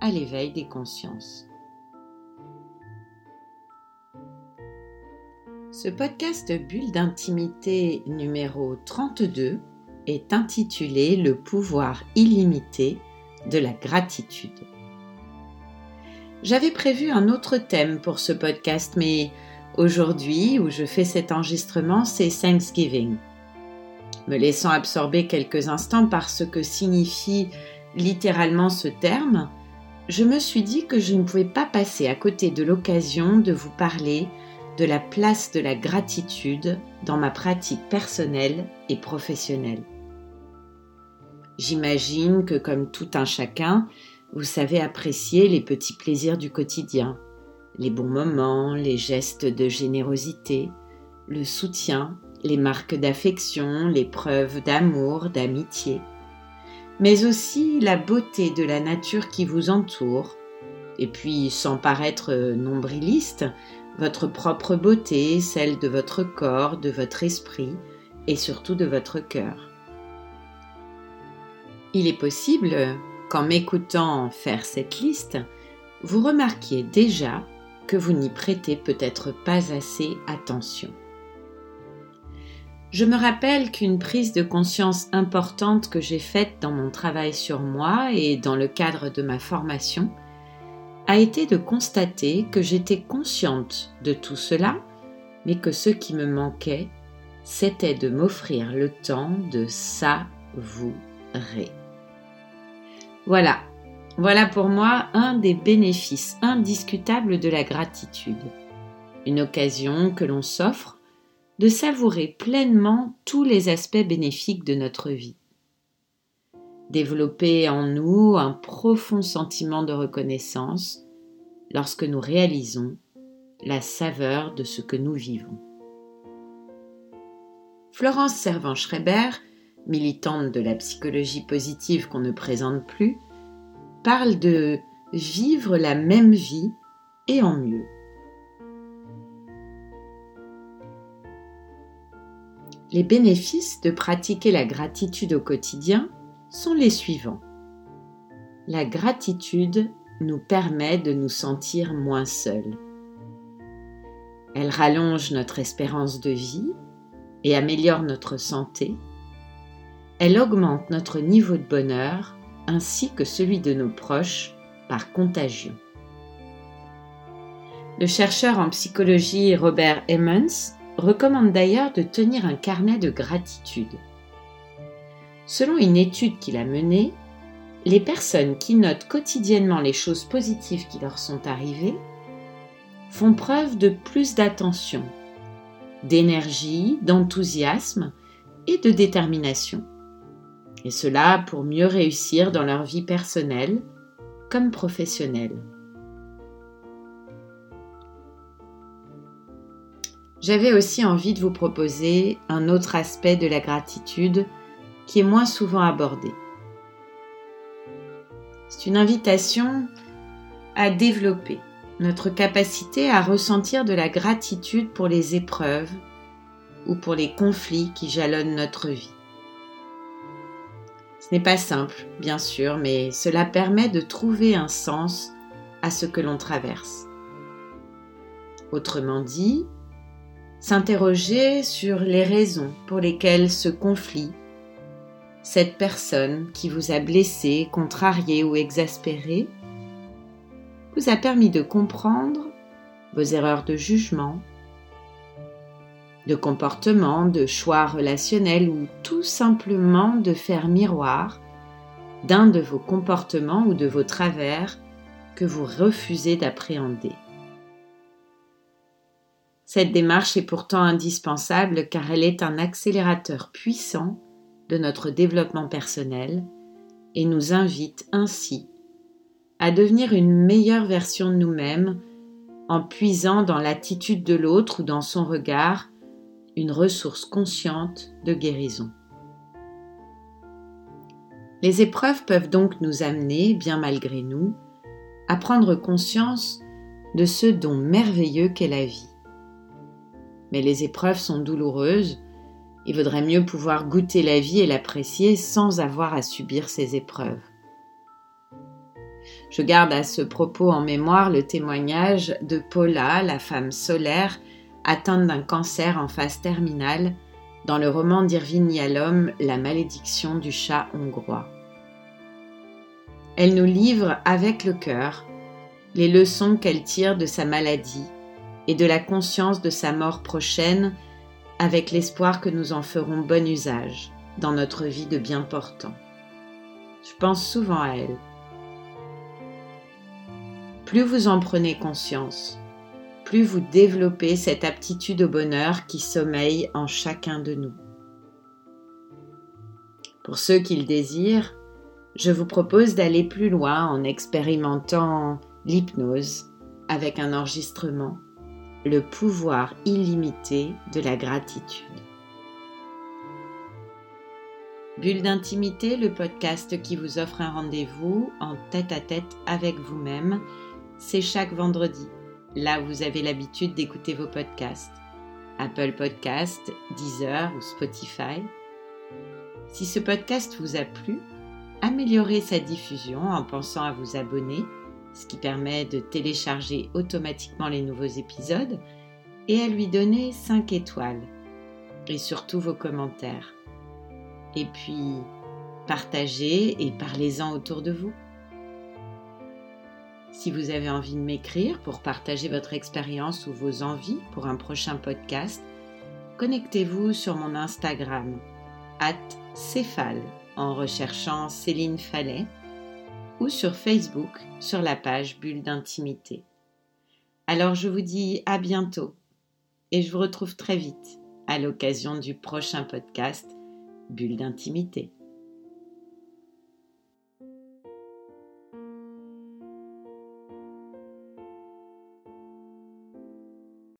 à l'éveil des consciences. Ce podcast Bulle d'intimité numéro 32 est intitulé Le pouvoir illimité de la gratitude. J'avais prévu un autre thème pour ce podcast, mais aujourd'hui, où je fais cet enregistrement, c'est Thanksgiving. Me laissant absorber quelques instants par ce que signifie littéralement ce terme, je me suis dit que je ne pouvais pas passer à côté de l'occasion de vous parler de la place de la gratitude dans ma pratique personnelle et professionnelle. J'imagine que comme tout un chacun, vous savez apprécier les petits plaisirs du quotidien, les bons moments, les gestes de générosité, le soutien, les marques d'affection, les preuves d'amour, d'amitié mais aussi la beauté de la nature qui vous entoure, et puis sans paraître nombriliste, votre propre beauté, celle de votre corps, de votre esprit et surtout de votre cœur. Il est possible qu'en m'écoutant faire cette liste, vous remarquiez déjà que vous n'y prêtez peut-être pas assez attention. Je me rappelle qu'une prise de conscience importante que j'ai faite dans mon travail sur moi et dans le cadre de ma formation a été de constater que j'étais consciente de tout cela, mais que ce qui me manquait, c'était de m'offrir le temps de savourer. Voilà, voilà pour moi un des bénéfices indiscutables de la gratitude. Une occasion que l'on s'offre de savourer pleinement tous les aspects bénéfiques de notre vie. Développer en nous un profond sentiment de reconnaissance lorsque nous réalisons la saveur de ce que nous vivons. Florence Servan-Schreiber, militante de la psychologie positive qu'on ne présente plus, parle de vivre la même vie et en mieux. Les bénéfices de pratiquer la gratitude au quotidien sont les suivants. La gratitude nous permet de nous sentir moins seuls. Elle rallonge notre espérance de vie et améliore notre santé. Elle augmente notre niveau de bonheur ainsi que celui de nos proches par contagion. Le chercheur en psychologie Robert Emmons recommande d'ailleurs de tenir un carnet de gratitude. Selon une étude qu'il a menée, les personnes qui notent quotidiennement les choses positives qui leur sont arrivées font preuve de plus d'attention, d'énergie, d'enthousiasme et de détermination. Et cela pour mieux réussir dans leur vie personnelle comme professionnelle. J'avais aussi envie de vous proposer un autre aspect de la gratitude qui est moins souvent abordé. C'est une invitation à développer notre capacité à ressentir de la gratitude pour les épreuves ou pour les conflits qui jalonnent notre vie. Ce n'est pas simple, bien sûr, mais cela permet de trouver un sens à ce que l'on traverse. Autrement dit, s'interroger sur les raisons pour lesquelles ce conflit, cette personne qui vous a blessé, contrarié ou exaspéré, vous a permis de comprendre vos erreurs de jugement, de comportement, de choix relationnels ou tout simplement de faire miroir d'un de vos comportements ou de vos travers que vous refusez d'appréhender. Cette démarche est pourtant indispensable car elle est un accélérateur puissant de notre développement personnel et nous invite ainsi à devenir une meilleure version de nous-mêmes en puisant dans l'attitude de l'autre ou dans son regard une ressource consciente de guérison. Les épreuves peuvent donc nous amener, bien malgré nous, à prendre conscience de ce don merveilleux qu'est la vie. Mais les épreuves sont douloureuses, il vaudrait mieux pouvoir goûter la vie et l'apprécier sans avoir à subir ces épreuves. Je garde à ce propos en mémoire le témoignage de Paula, la femme solaire, atteinte d'un cancer en phase terminale, dans le roman d'Irving Yalom La malédiction du chat hongrois. Elle nous livre avec le cœur les leçons qu'elle tire de sa maladie et de la conscience de sa mort prochaine avec l'espoir que nous en ferons bon usage dans notre vie de bien portant. Je pense souvent à elle plus vous en prenez conscience, plus vous développez cette aptitude au bonheur qui sommeille en chacun de nous. Pour ceux qui le désirent, je vous propose d'aller plus loin en expérimentant l'hypnose avec un enregistrement, le pouvoir illimité de la gratitude. Bulle d'intimité, le podcast qui vous offre un rendez-vous en tête à tête avec vous-même c'est chaque vendredi, là où vous avez l'habitude d'écouter vos podcasts. Apple Podcast, Deezer ou Spotify. Si ce podcast vous a plu, améliorez sa diffusion en pensant à vous abonner, ce qui permet de télécharger automatiquement les nouveaux épisodes, et à lui donner 5 étoiles, et surtout vos commentaires. Et puis, partagez et parlez-en autour de vous. Si vous avez envie de m'écrire pour partager votre expérience ou vos envies pour un prochain podcast, connectez-vous sur mon Instagram, at en recherchant Céline Fallet, ou sur Facebook sur la page Bulle d'intimité. Alors je vous dis à bientôt et je vous retrouve très vite à l'occasion du prochain podcast Bulle d'intimité.